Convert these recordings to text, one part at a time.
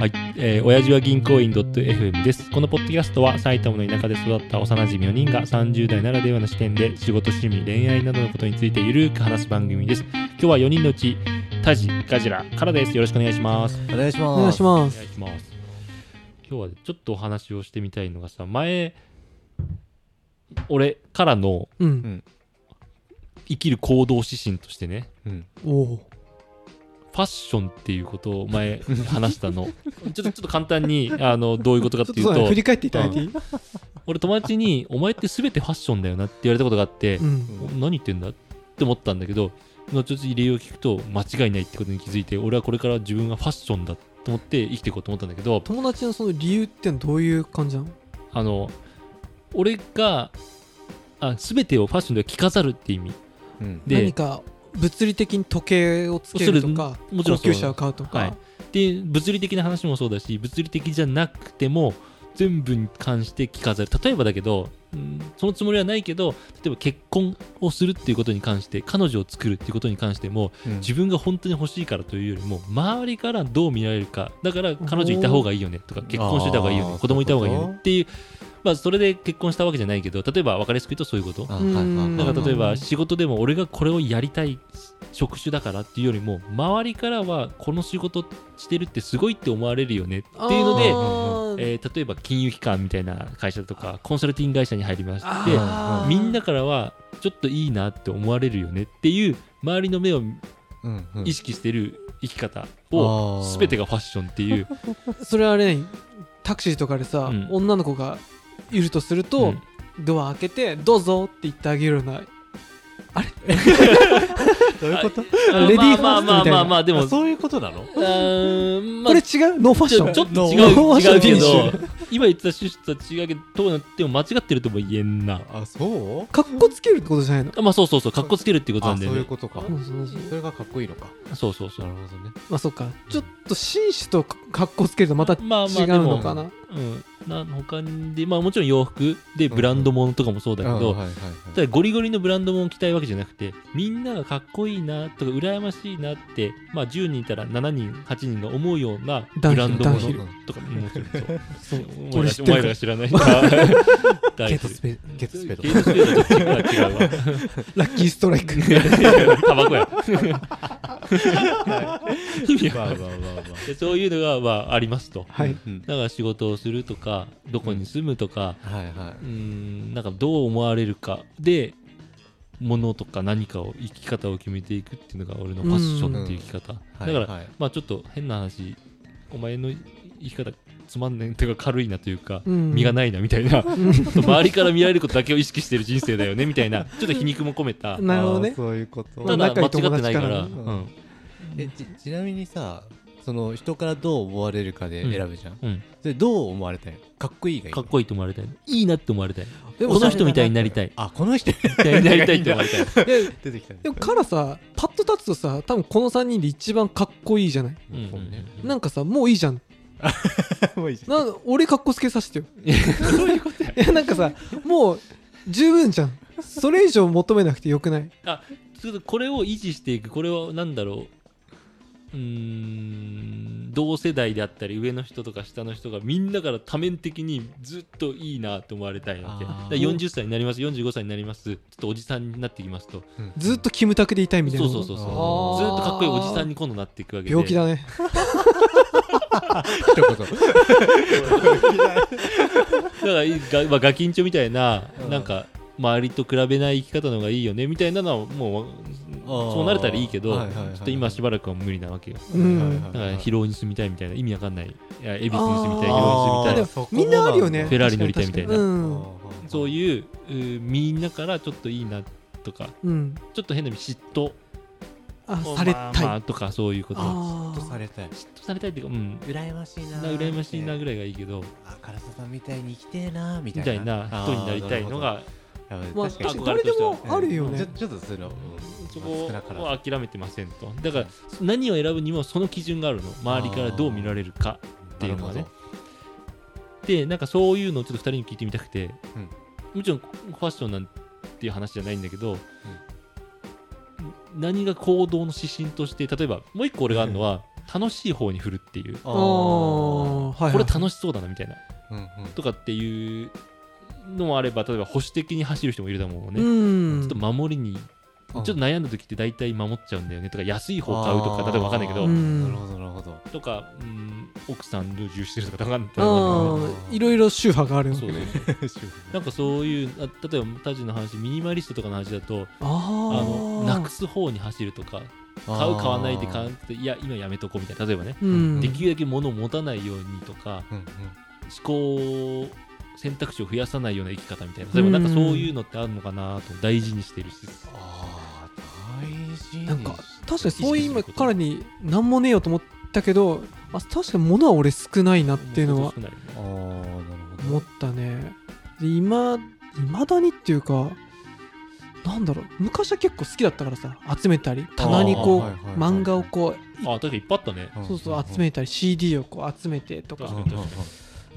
はい、えー、親父は銀行員 .fm です。このポッドキャストは埼玉の田舎で育った幼馴染4人が30代ならではの視点で仕事、趣味、恋愛などのことについてゆるく話す番組です。今日は4人のうち、タジ、ガジラからです。よろしくお願いします。お願いします。お願いしお願います。します。今日はちょっとお話をしてみたいのがさ、前、俺からのうん。生きる行動指針としてね、うん。おお。ファッションっていうことを前 話したの。ちょっとちょっと簡単に あのどういうことかっていうと振、り返っていただいていい？俺友達に「お前って全てファッションだよな」って言われたことがあってう、ん。何言ってんだ？って思ったんだけど後々理由を聞くと間違いないってことに気づいて俺はこれから自分はファッションだと思って生きていこうと思ったんだけど友達のその理由ってのはどういう感じなの？あの俺があ全てをファッションでは着飾るって意味うん。で何か物理的に時計をつけるとか、もちろん高級車を買うとか。はい。で物理的な話もそうだし物理的じゃなくても全部に関して着飾る。例えばだけど、うんそのつもりはないけど例えば結婚をするっていうことに関して彼女を作るっていうことに関してもうん。自分が本当に欲しいからというよりも周りからどう見られるかだから彼女いた方がいいよねとか結婚してた方がいいよね子供いた方がいいよねっていうまあそれで結婚したわけじゃないけど例えば分かりやすく言うとそういうこと。あうんはいはい。だから例えばうん仕事でも俺がこれをやりたい職種だからっていうよりも周りからはこの仕事してるってすごいって思われるよねっていうので、えー例えば金融機関みたいな会社とかコンサルティング会社に入りましてみんなからはちょっといいなって思われるよねっていう周りの目を意識してる生き方あをー全てがファッションっていう、それはね、タクシーとかでさ、うん。女の子がいるとすると、うん。ドア開けて、どうぞって言ってあげるような。どういうこと？あレディーファーストまあまあまあまあまあ。でもあそういうことなの？あーまあ。これ違う？ノーファッション？ちょちょっと違う。ノー。ファッション違うけフィニど 今言ってた趣旨とは違うけどどうなっても間違ってるとも言えんな。あ、そう？かっこつけるってことじゃないの？あまあそうそうそう。かっこつけるっていうことなあ、そうんだよね。いうことか。そうそうそうそれがかっこいいのか。そうそうそう。なるほどね。まあそうか。ちょっと紳士とかっこつけるとまた違うまあまあでものかな、うんな他にでまあもちろん洋服でブランド物とかもそうだけど、ただゴリゴリのブランド物を着たいわけじゃなくてみんながかっこいいなとか羨ましいなってまあ10人いたら7人8人が思うようなブランド物とかもちろんそう。お前らが知らない。ゲットスペゲットスペードゲートスペードと違うわ。ラッキーストライク。タバコや意味わかんない。でそういうのが、まあ、ありますと。はい。うんだから仕事をするとかどこに住むとかはいはうーんなんかどう思われるかで物とか何かを生き方を決めていくっていうのが俺のファッションっていう生き方、い。だから、はいまあちょっと変な話お前の生き方つまんねんていうか軽いなというか、うん。身がないなみたいな。うん周りから見られることだけを意識してる人生だよねみたいな。ちょっと皮肉も込めた。なるほどね。そういうこと。ただ間違ってないから、仲いい友達から。うん。えちちなみにさその人からどう思われるかで選ぶじゃん、うん、それどう思われたいかっこいいがいいかっこいいと思われたい。いいなって思われたい。この人みたいになりたい。あこの人？みたいになりたいって思われたい。で出てきたねでもからさパッと立つとさ多分この3人で一番かっこいいじゃない？うんうんうんそうね。なんかさもういいじゃんもういいじゃんなん俺かっこつけさせてよ。そういうことや。い やなんかさもう十分じゃん。それ以上求めなくてよくない？ちょっとこれを維持していく。これは何だろう。うーん同世代であったり上の人とか下の人がみんなから多面的にずっといいなと思われたいわけ。だあー。から40歳になります。45歳になります。ちょっとおじさんになってきますと。ずっとキムタクでいたいみたいな。そうそうそうそう。ずっとかっこいいおじさんに今度なっていくわけで。病気だね 一言。だからいが、まあ、ガキンチョみたいな、うん。なんか周りと比べない生き方の方がいいよねみたいなのはもうそうなれたらいいけど、はいはいはいはい。ちょっと今しばらくは無理なわけよ。うん。だから広尾に住みたいみたいな意味わかんない。いや恵比寿に住みたいあー。広尾に住みたい。でもみんなあるよね。フェラーリ乗りたいみたいな。うん。そういうみんなからちょっといいなとかうん。ちょっと変な意味嫉妬されまあたい。まあとかそういうこと。あとされたい。嫉妬されたいっていうかうん。羨ましいなな羨ましいなぐらいがいいけど。あ唐沢さんみたいに生きてえなみたみいな。たいな人になりたいのがまあほど。確かに。誰でもあるよね。ちょっとその。そこを諦めてませんと。だから何を選ぶにもその基準があるの。周りからどう見られるか。っていうのがね。でなんかそういうのをちょっと2人に聞いてみたくて、もちろんファッションなんていう話じゃないんだけど、何が行動の指針として例えばもう一個俺があるのは、楽しい方に振るっていう。ああはいはい。これ楽しそうだなみたいな。うんうん。とかっていうのもあれば例えば保守的に走る人もいると思うね、うん。ちょっと守りにちょっと悩んだ時って大体守っちゃうんだよね。とか安い方買うとか例えば分かんないけど、うん。なるほどなるほど。とか、うん、奥さんの重視してるとか分かんない。いろいろ宗派があるよそうなんかそういうあ例えばタジの話ミニマリストとかの話だとああのなあくす方に走るとか買う買わないで買うっていや今やめとこうみたいな。例えばね、うん。できるだけ物を持たないようにとかうんうん。思考選択肢を増やさないような生き方みたいな。例えばなんかそういうのってあるのかなと大事にしてるし。ああ大事になんか確かにそういう今意識すること彼に何もねえよと思ったけどあ確かに物は俺少ないなっていうのは少ないね。ああなるほど思ったね。で今いまだにっていうかなんだろう。昔は結構好きだったからさ集めたり棚にこう、漫画をこあ確かにいっぱいあったね。うそうそう集めたり CD をこう集めてとか。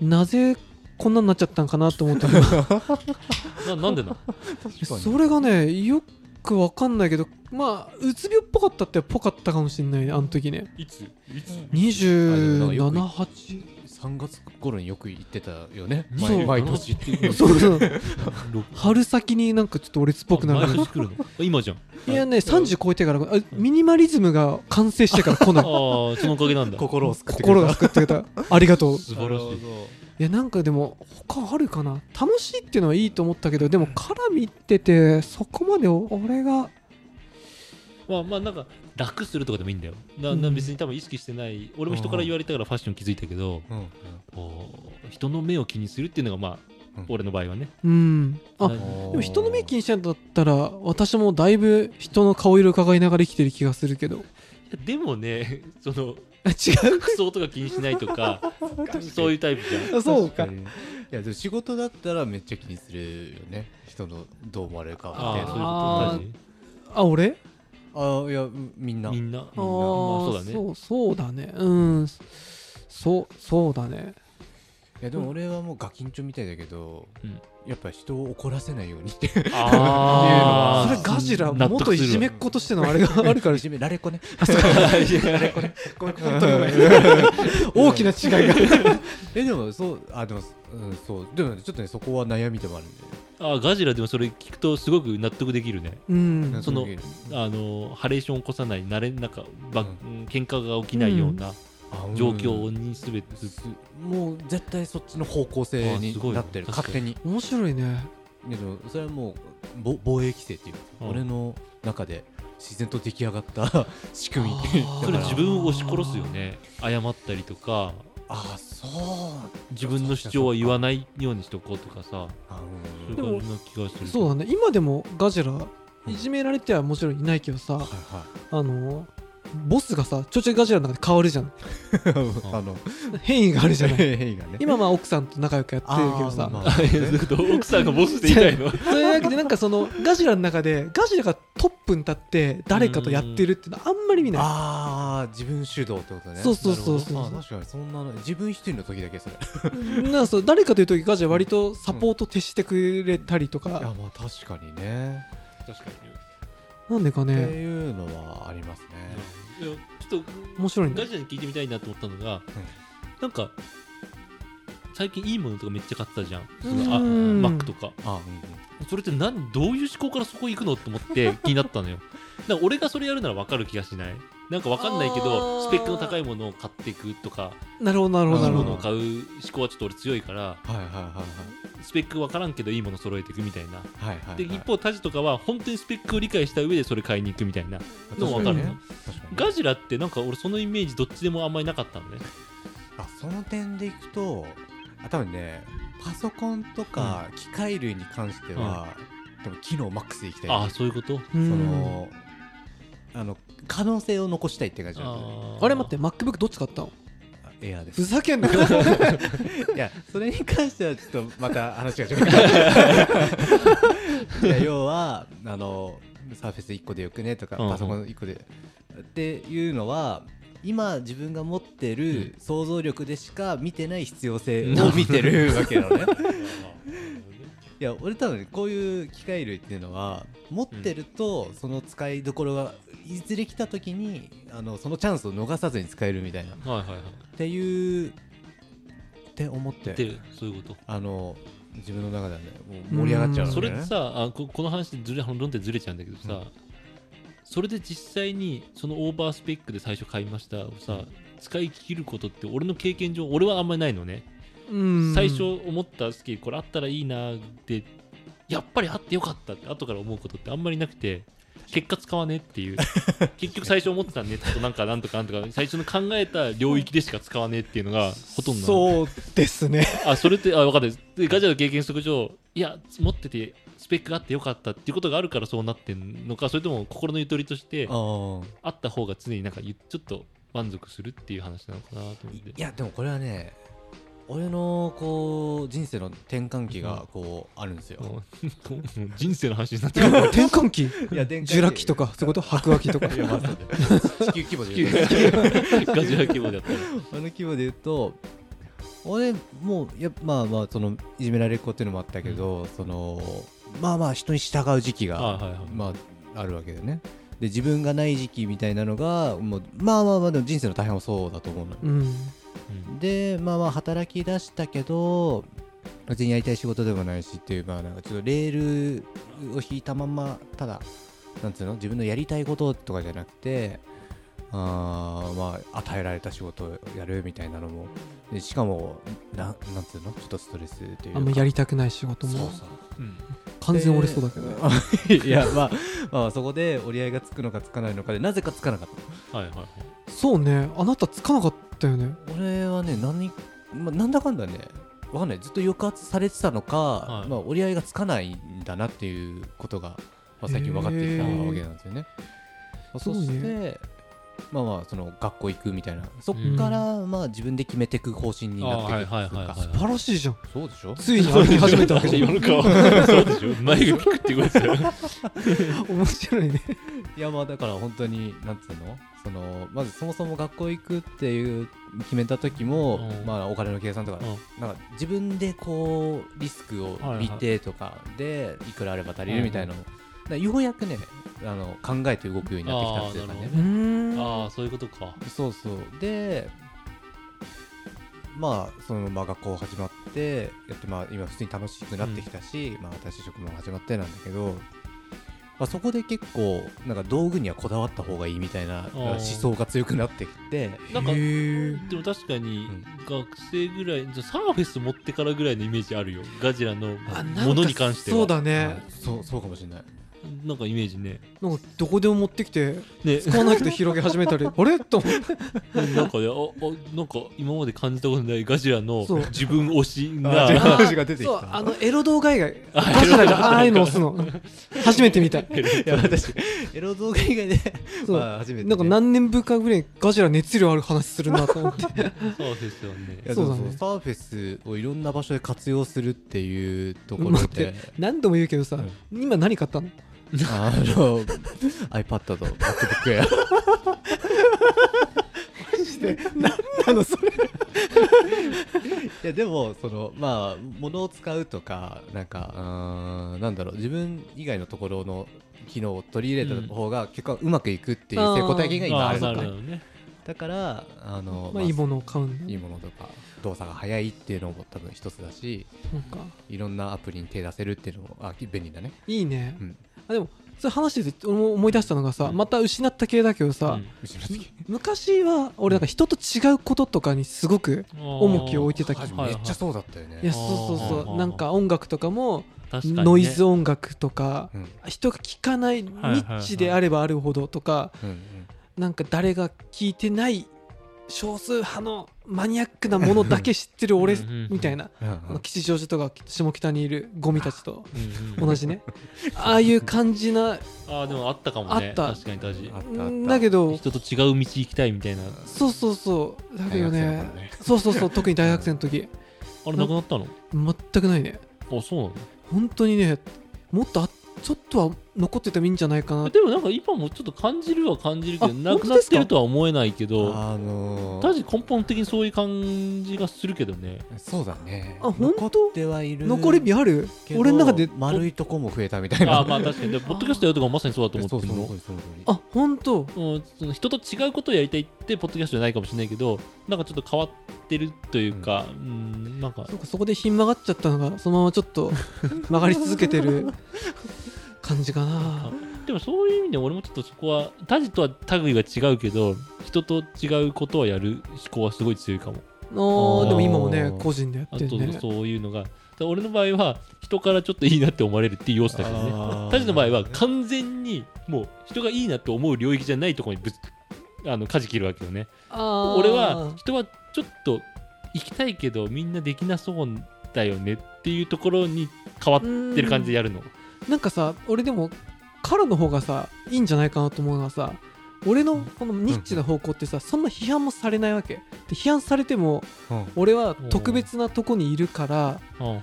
なぜこんなになっちゃったんかなと思ってに ななんでな それがねよくわかんないけどまあうつ病っぽかったってぽかったかもしれないねあの時ね。いつ？いつ？278 3月頃によく行ってたよね。そう。毎毎年。そう。そうろ春先になんかちょっと俺っぽくなる毎年来るのあ今じゃん。いやね30超えてからあミニマリズムが完成してから来ない。ああそのおかげなんだ。心を救ってくれた。心が救ってくれた。ありがとう。素晴らしい。いやなんかでも他あるかな。楽しいっていうのはいいと思ったけどでも絡みっててそこまで俺がまあまあなんか楽するとかでもいいんだよ。なうん。な別に多分意識してない。俺も人から言われたからファッション気づいたけどう人の目を気にするっていうのがまあうん。俺の場合はね。うん。あなでも人の目気にしないんだったら私もだいぶ人の顔色伺いながら生きてる気がするけど。でもね そのあ違う？服装とか気にしないとか そういうタイプじゃん。あそうか。いやでも仕事だったらめっちゃ気に。するよね人のどう思われるかってああ俺ああいやみんな。みんな。まあそうだね。そうそうだね。うん。そうそうだね。いやでも俺はもうガキンチョみたいだけど、うん。やっぱ人を怒らせないようにってあ それガジラ納得元いじめっ子としてのあれがあるから いじめられっ子ねごめん本当にごめん。大きな違いが。えでもそうあでも、うん、そう。でもねちょっとねそこは悩みでもあるんであガジラでもそれ聞くとすごく納得できるね。うん。そのあのハレーションを起こさない慣れなんかば、喧嘩が起きないような状況にすべて、もう絶対そっちの方向性にあすごい。なってる。勝手に。面白いね。でもそれはもうぼ防衛規制っていうか、うん。俺の中で自然と出来上がった 仕組み。それ自分を押し殺すよね。謝ったりとかああそう。自分の主張は言わないようにしとこうとかさ。あそううん。いう感じの気がする。そうだね。今でもガジラいじめられてはもちろんいないけどさはいあのボスがさちょいちょいガジラの中で変わるじゃん。は いあの変異があるじゃない。変異がね。今まあ奥さんと仲良くやってるけどさ。まあ奥さんがボスでいたいの？そういうわけでなんかそのガジラの中でガジラがトップに立って誰かとやってるっていうのはあんまり見ない。ああ自分主導ってことね。そうそうそうそう確かにそんなの自分一人の時だけそれ。いなそう誰かという時ガジラ割とサポート徹してくれたりとか、やまあ確かにね。確かなんでかってねいうのはありますね。にいやちょっと面白いんだガジラに聞いてみたいなと思ったのが、なんか最近いいものとかめっちゃ買ってたじゃん。そのあうん。マックとか。あそれってなんどういう思考からそこ行くのと思って気になったのよ。だから俺がそれやるなら分かる気がしない？なんか分かんないけどスペックの高いものを買っていくとかなるほどなるほど。いいるほどのを買う思考はちょっと俺強いからはいはいはいはいスペック分からんけどいいもの揃えていくみたいな。はいはいはい。で一方タジとかは本当にスペックを理解した上でそれ買いに行くみたいな。のも分かるの、ね確かにガジラってなんか俺そのイメージどっちでもあんまりなかったのね。あその点でいくとあ多分ねパソコンとか機械類に関しては、多分機能マックスでいきたい。ああそういうこと？そのあの可能性を残したいって感じなんだよね。あれ待って MacBook どっち買ったの？エアーでふすざけんな いやそれに関してはちょっとまた話が違う。いや要はあのサーフェス1個でよくねとか、うん。うんパソコン1個で。っていうのは今自分が持ってる想像力でしか見てない必要性を見てるわけなのね いや俺多分ねこういう機械類っていうのは持ってるとその使いどころがいずれ来た時にあのそのチャンスを逃さずに使えるみたいな。っはいはいはい。ていうって思って。でそういうこと。あの自分の中ではねもう盛り上がっちゃうのそねれってさあここの話でずれ論点ずれちゃうんだけどさ、うんそれで実際にそのオーバースペックで最初買いましたをさ使い切ることって俺の経験上俺はあんまりないのね、うん。最初思ったスキルこれあったらいいなってやっぱりあってよかったって後から思うことってあんまりなくて結果使わねっていう。結局最初思ってたネットなんかなんとかなんとか。最初の考えた領域でしか使わねえっていうのがほとんどそうですね。あそれってあ分かったでガチャの経験則上いや持っててスペックがあってよかったっていうことがあるからそうなってんのかそれとも心のゆとりとしてあった方が常になんかゆちょっと満足するっていう話なのかなと思って。いやでもこれはね俺のこう人生の転換期がこうあるんですよ。うん。人生の話になってる。転換期？いや転換期。ジュラ紀とかそういうこと？白亜紀とか？いやま 地球規模で言うと。ガジュラ規模でやったら。あの規模で言うと俺もうやまあまあそのいじめられっ子っていうのもあったけど、そのまあまあ人に従う時期が、はいはいはい。まああるわけでね。で自分がない時期みたいなのがもうまあまあまあでも人生の大半はそうだと思うのよ、うん。でまあまあ働き出したけど別にやりたい仕事でもないしっていうまあなんかちょっとレールを引いたまんまただなんつうの？自分のやりたいこととかじゃなくてあーまあ与えられた仕事をやるみたいなのもでしかもななんつうの？ちょっとストレスっていうか。あんまやりたくない仕事も。そうそう。うん完全俺そうだけどね。いやまあ まあそこで折り合いがつくのかつかないのかでなぜかつかなかった。はいはいはい。そうね。あなたつかなかったよね。俺はね何、まあ、なんだかんだねわかんない。ずっと抑圧されてたのか、はい。まあ、折り合いがつかないんだなっていうことが、まあ、最近分かってきたわけなんですよね。まあそしてまあまあその学校行くみたいな。そっからまあ自分で決めていく方針になっていくっていうあーはいはいはいかはい。素晴らしいじゃん。そうでしょ？ついに歩き始めたわけじゃん今の顔。そうでしょ？前がピクっていうことですよ。面白いね。いやまあだから本当になんつうの？そのまずそもそも学校行くっていう決めた時も、うん。まあお金の計算とか、なんか自分でこうリスクを見てとかでいくらあれば足りるみたいなのようやくねあの考えて動くようになってきたっていうかね。ああそういうことか。そうそう。でまあそのまま学校始まってやってまあ今普通に楽しくなってきたし、まあ新しい職も始まってなんだけど、まあ、そこで結構なんか道具にはこだわった方がいいみたいなー。思想が強くなってきて。なんかでも確かにうん。学生ぐらいじゃあサーフェス持ってからぐらいのイメージあるよ。ガジラのものに関しては。そうだね。そうそうかもしれないなんかイメージね。なんかどこでも持ってきてね。使わないけど広げ始めたり。あれ？と思って。なんかねああなんか今まで感じたことないガジラのそう。自分推しあが自分推しが出てきた。そうあのエロ動画以外。あガジラがああいうの押すの。初めて見た。いや私エロ動画以外でそう。まあ初めてね、なんか何年ぶかぐらいガジラ熱量ある話するなと思って。サーフェスはねそうだね。そうサーフェスをいろんな場所で活用するっていうところ待っでて何度も言うけどさ、今何買ったの？あの iPad と MacBook Air あのそれ？いやでもそのまあ物を使うとかなんかうーんなんだろう自分以外のところの機能を取り入れた方が結構うまくいくっていう成功体験が今あるなのかね。だからあの、まあいいものを買ういいものとか動作が早いっていうのも多分一つだしなんか。いろんなアプリに手出せるっていうのもあ便利だね。いいね、うんあでもそれ話してて思い出したのがさ、うん。また失った系だけどさ、昔は俺なんか人と違うこととかにすごく重きを置いてた気めがっちゃそうだったよね。いやそうそうそう。なんか音楽とかもノイズ音楽とかうん。人が聴かないニッチであればあるほどとかなんか誰が聴いてない少数派のマニアックなものだけ知ってる俺みたいな。吉祥寺とか下北にいるゴミたちと。同じね。ああいう感じなああでもあったかもね。あった。確かに確かあったあった。んだけどに人と違う道行きたいみたいな。そうそうそう。だけどね。そうそうそう。特に大学生の時。あれなくなったの？全くないね。あそうなの？本当にねもっとあちょっとは残っててもいいんじゃないかな。でもなんか今もちょっと感じるは感じるけどあなくなってるとは思えないけどあのー確かに根本的にそういう感じがするけどね。そうだね。あ本当？残ってはいる残り火ある？俺の中で？丸いとこも増えたみたいな。ああまあ確かに。でポッドキャストやるとかもまさにそうだと思ってるの？あ本当？うんその人と違うことをやりたいってポッドキャストじゃないかもしれないけどなんかちょっと変わってるというか、うん、なんか。そうかそこでひん曲がっちゃったのがそのままちょっと曲がり続けてる 感じかな。でもそういう意味で俺もちょっとそこは他事とは類が違うけど人と違うことをやる思考はすごい強いかも。あーでも今もね個人でやあとってるね。そういうのが。俺の場合は人からちょっといいなって思われるっていう要素だけどね。タジの場合は完全にもう人がいいなと思う領域じゃないところにぶつあの舵切るわけよね。俺は人はちょっと行きたいけどみんなできなそうだよねっていうところに変わってる感じでやるのなんかさ俺でもカラの方がさいいんじゃないかなと思うのはさ俺のこのニッチな方向ってさ、そんな批判もされないわけ。で批判されてもうん。俺は特別なとこにいるからうんうん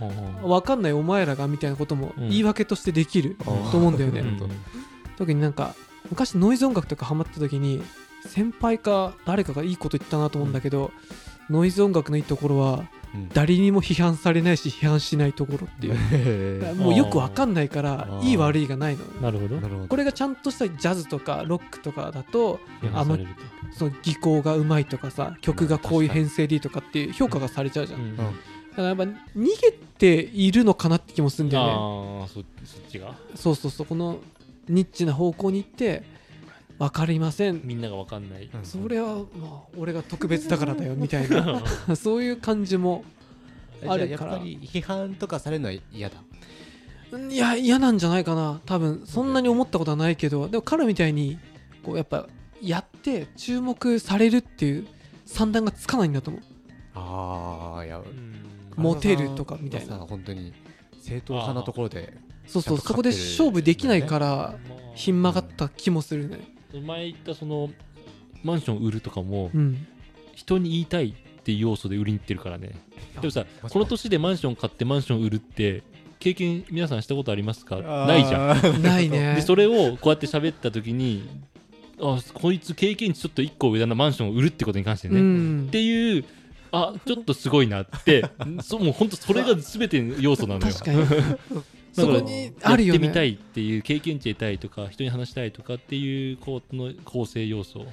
うん。分かんないお前らがみたいなこともうん。言い訳としてできると思うんだよね、うん特になんか昔ノイズ音楽とかハマった時に先輩か誰かがいいこと言ったなと思うんだけど、ノイズ音楽のいいところはうん誰にも批判されないし批判しないところっていう。もうよくわかんないからいい悪いがないのなるほど。なるほど。これがちゃんとしたジャズとかロックとかだと批判されると。その技巧がうまいとかさ曲がこういう編成でいいとかっていう評価がされちゃうじゃん、うん。だからやっぱ逃げているのかなって気もするんだよね。ああそそっちが？そうそうそう。このニッチな方向に行って分かりません。みんなが分かんない。うん。それはまあ俺が特別だからだよみたいな。そういう感じもああるから。やっぱり批判とかされるのは嫌だ。いや嫌なんじゃないかな。多分そんなに思ったことはないけどでも彼みたいにこうやっぱやって注目されるっていう算段がつかないんだと思う。ああいや。モテるとかみたいな。さ本当に正統派なところでそうそうそこで勝負できないからまあひん曲がった気もするね前言ったそのマンション売るとかもうん。人に言いたいっていう要素で売りに行ってるからね。あでもさこの年でマンション買ってマンション売るって経験皆さんしたことありますか？ないじゃん。んないね。でそれをこうやって喋った時にあこいつ経験値ちょっと1個上だなマンションを売るってことに関してね、うっんていうあちょっとすごいなって そうもう本当それが全ての要素なのよそこにあるよね。やってみたいっていう経験値得たいとか人に話したいとかっていうこうの構成要素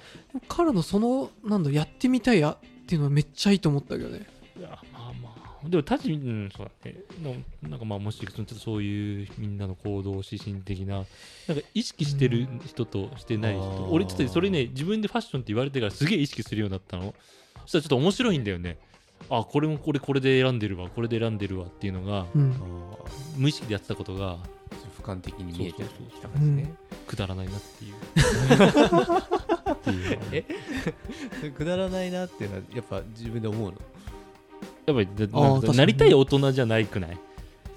彼のそのなんだやってみたいやっていうのはめっちゃいいと思ったけどね。いやまあまあでもたちうんそうだね。ななんかまあもしちょっとそういうみんなの行動指針的ななんか意識してる人としてない人、あー。俺ちょっとそれね自分でファッションって言われてからすげえ意識するようになったの。そしたらちょっと面白いんだよねあこれもこれこれで選んでるわこれで選んでるわっていうのがうん。無意識でやってたことが俯瞰的に見えてきた感じね。くだらないなっていう。っていうのがね。えくだらないなっていうのはやっぱ自分で思うの？やっぱりなりたい大人じゃないくない？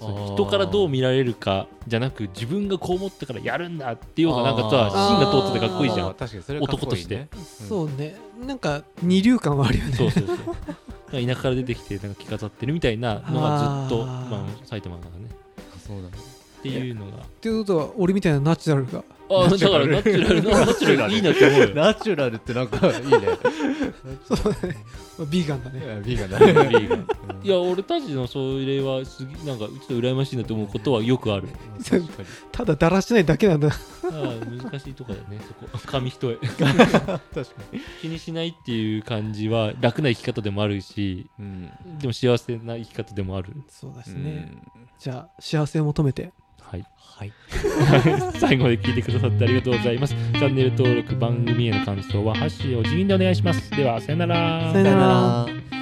人からどう見られるかじゃなく自分がこう思ったからやるんだっていうのがなんかさ芯が通っててかっこいいじゃん。あー確かにそれはかっこいいね。男としてそうね。なんか二流感はあるよね。そうそうそう田舎から出てきてなんか着飾ってるみたいなのがずっとまあ、埼玉だからね。あそうだ。っていうのが。っていうことは俺みたいなナチュラルが。ああだからナチュラル。なナチュラル。いいなって思うよ。ナチュラルってなんかいいね。ビーガンだね。ビーガンだね。ビーガン。いや俺たちのそれはすげなんかちょっと羨ましいなと思うことはよくある。確かに。ただだらしないだけなんだ難しいとこだよねそこ。紙一重。確かに。気にしないっていう感じは楽な生き方でもあるしうん。でも幸せな生き方でもある。そうですね。じゃあ幸せを求めて。はい。はい。最後まで聞いてくださってありがとうございます。チャンネル登録番組への感想は「ハッシュを辞任でお願いします。ではさよなら。さよなら。ら